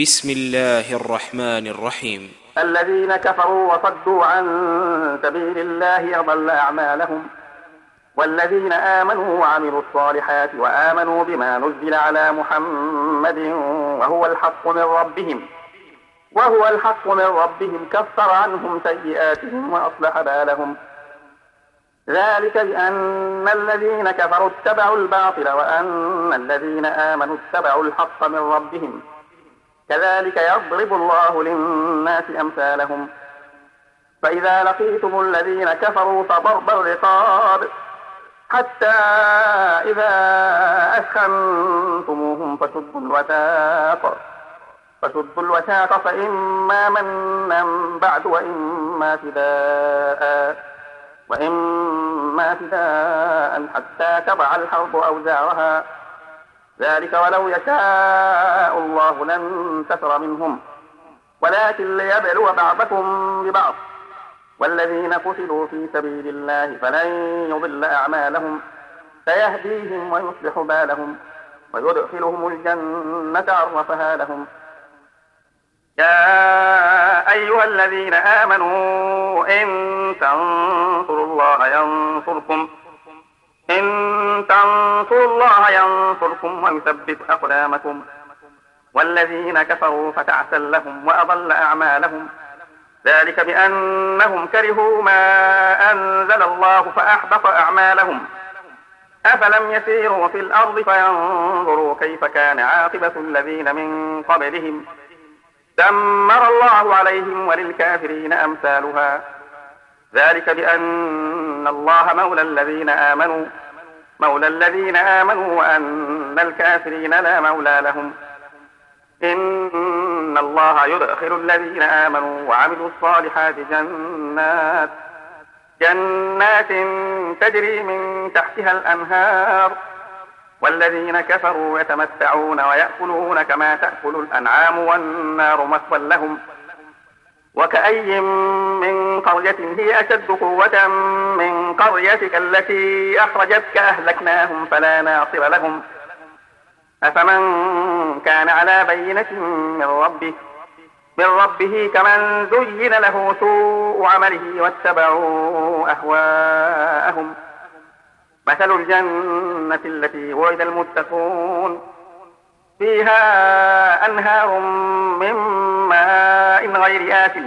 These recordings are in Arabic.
بسم الله الرحمن الرحيم. الذين كفروا وصدوا عن سبيل الله أضل أعمالهم والذين آمنوا وعملوا الصالحات وآمنوا بما نزل على محمد وهو الحق من ربهم وهو الحق من ربهم كفر عنهم سيئاتهم وأصلح بالهم. ذلك بأن الذين كفروا اتبعوا الباطل وأن الذين آمنوا اتبعوا الحق من ربهم. كذلك يضرب الله للناس أمثالهم. فإذا لقيتم الذين كفروا فضرب الرقاب حتى إذا أثخنتموهم فشدوا الوثاق. فشدوا الوثاق فإما منا بعد وإما فداء. وإما فداء حتى تضع الحرب أوزارها. ذلك ولو يشاء الله لانتصر منهم. ولكن ليبلو بعضكم ببعض. والذين قتلوا في سبيل الله فلن يضل أعمالهم. سيهديهم ويصلح بالهم ويدخلهم الجنة عرفها لهم. يا أيها الذين آمنوا إن تنصروا الله ينصركم. إن تنصروا الله ينصركم. ويثبت أقدامكم. والذين كفروا فتعسا لهم وأضل أعمالهم. ذلك بأنهم كرهوا ما أنزل الله فأحبط أعمالهم. أفلم يسيروا في الأرض فينظروا كيف كان عاقبة الذين من قبلهم. دمر الله عليهم وللكافرين أمثالها. ذلك بأن الله مولى الذين آمنوا. مولى الذين آمنوا وأن الكافرين لا مولى لهم. إن الله يدخل الذين آمنوا وعملوا الصالحات جنات جنات تجري من تحتها الأنهار. والذين كفروا يتمتعون ويأكلون كما تأكل الأنعام والنار مثوى لهم. وكأي من قرية هي أشد قوة من قريتك التي أخرجتك أهلكناهم فلا ناصر لهم. أفمن كان على بينة من ربه؟ من ربه كمن زين له سوء عمله واتبعوا أهواءهم. مثل الجنة التي وعد المتقون. فيها أنهار من ماء غير آسن.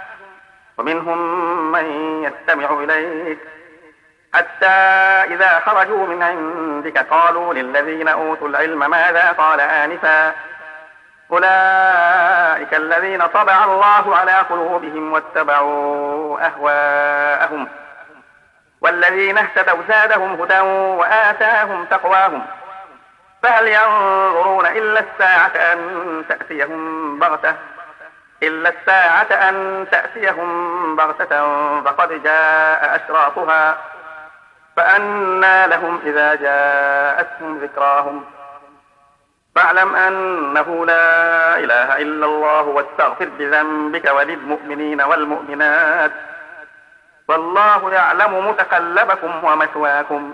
ومنهم من يستمع إليك. حتى إذا خرجوا من عندك قالوا للذين أوتوا العلم ماذا قال آنفا؟ أولئك الذين طبع الله على قلوبهم واتبعوا أهواءهم. والذين اهتدوا زادهم هدى وآتاهم تقواهم. فهل ينظرون إلا الساعة أن تأتيهم بغتة؟ إلا الساعة أن تأتيهم بغتة فقد جاء أشراطها فأنى لهم إذا جاءتهم ذكراهم فاعلم أنه لا إله إلا الله واستغفر بذنبك وللمؤمنين والمؤمنات والله يعلم متقلبكم ومثواكم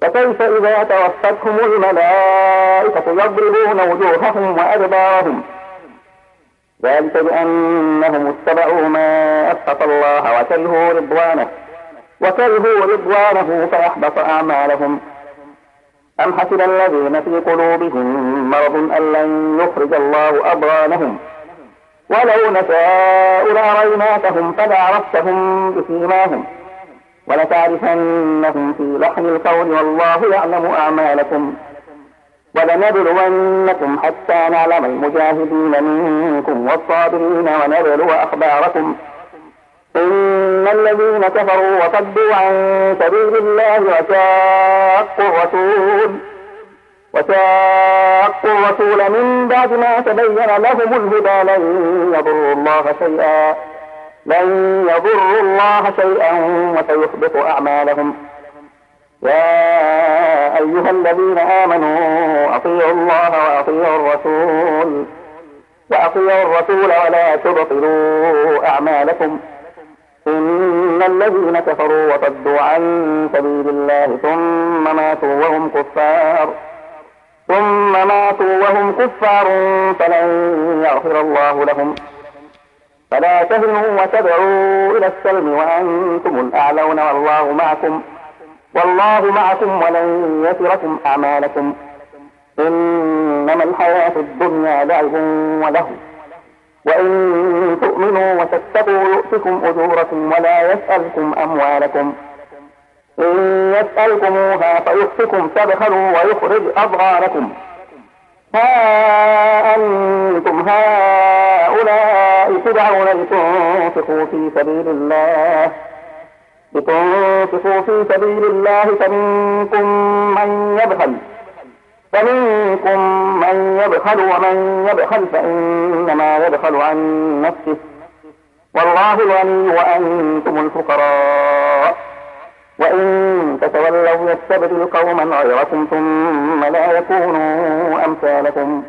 فكيف إذا توفتهم الملائكة يضربون وجوههم وأدبارهم؟ ذلك بأنهم اتبعوا ما أسخط الله وكرهوا رضوانه. وكرهوا رضوانه فأحبط أعمالهم. أم حسب الذين في قلوبهم مرض أن لن يخرج الله أضغانهم؟ ولو نشاء لأريناكهم فلعرفتهم بسيماهم. ولتعرفنهم في لحن القول والله يعلم أعمالكم. ولنبلونكم حتى نعلم المجاهدين منكم والصابرين ونبلو أخباركم. إن الذين كفروا وصدوا عن سبيل الله وشاقوا الرسول وشاقوا الرسول من بعد ما تبين لهم الهدى لن يضروا الله شيئا. لن يضروا الله شيئا وسيحبط أعمالهم. يا أيها الذين آمنوا أطيعوا الله وأطيعوا الرسول. وأطيعوا الرسول ولا تبطلوا أعمالكم. إن الذين كفروا وصدوا عن سبيل الله ثم ماتوا وهم كفار. ثم ماتوا وهم كفار فلن يغفر الله لهم. فلا تهنوا وتدعوا إلى السلم وأنتم الأعلون والله معكم والله معكم ولن يتركم أعمالكم. إنما الحياة الدنيا لعب وله وإن تؤمنوا وتتقوا يؤتكم أجوركم ولا يسألكم أموالكم. إن يسألكموها فيؤتكم تبخلوا ويخرج أضغانكم. ها أنتم هؤلاء تدعون لتنفقوا في سبيل الله. لتنفقوا في سبيل الله فمنكم من يبخل. فمنكم من يبخل ومن يبخل فإنما يبخل عن نفسه. والله الغني وأنتم الفقراء. وإن تتولوا يستبدل قوما غيركم ثم لا يكونوا أمثالكم.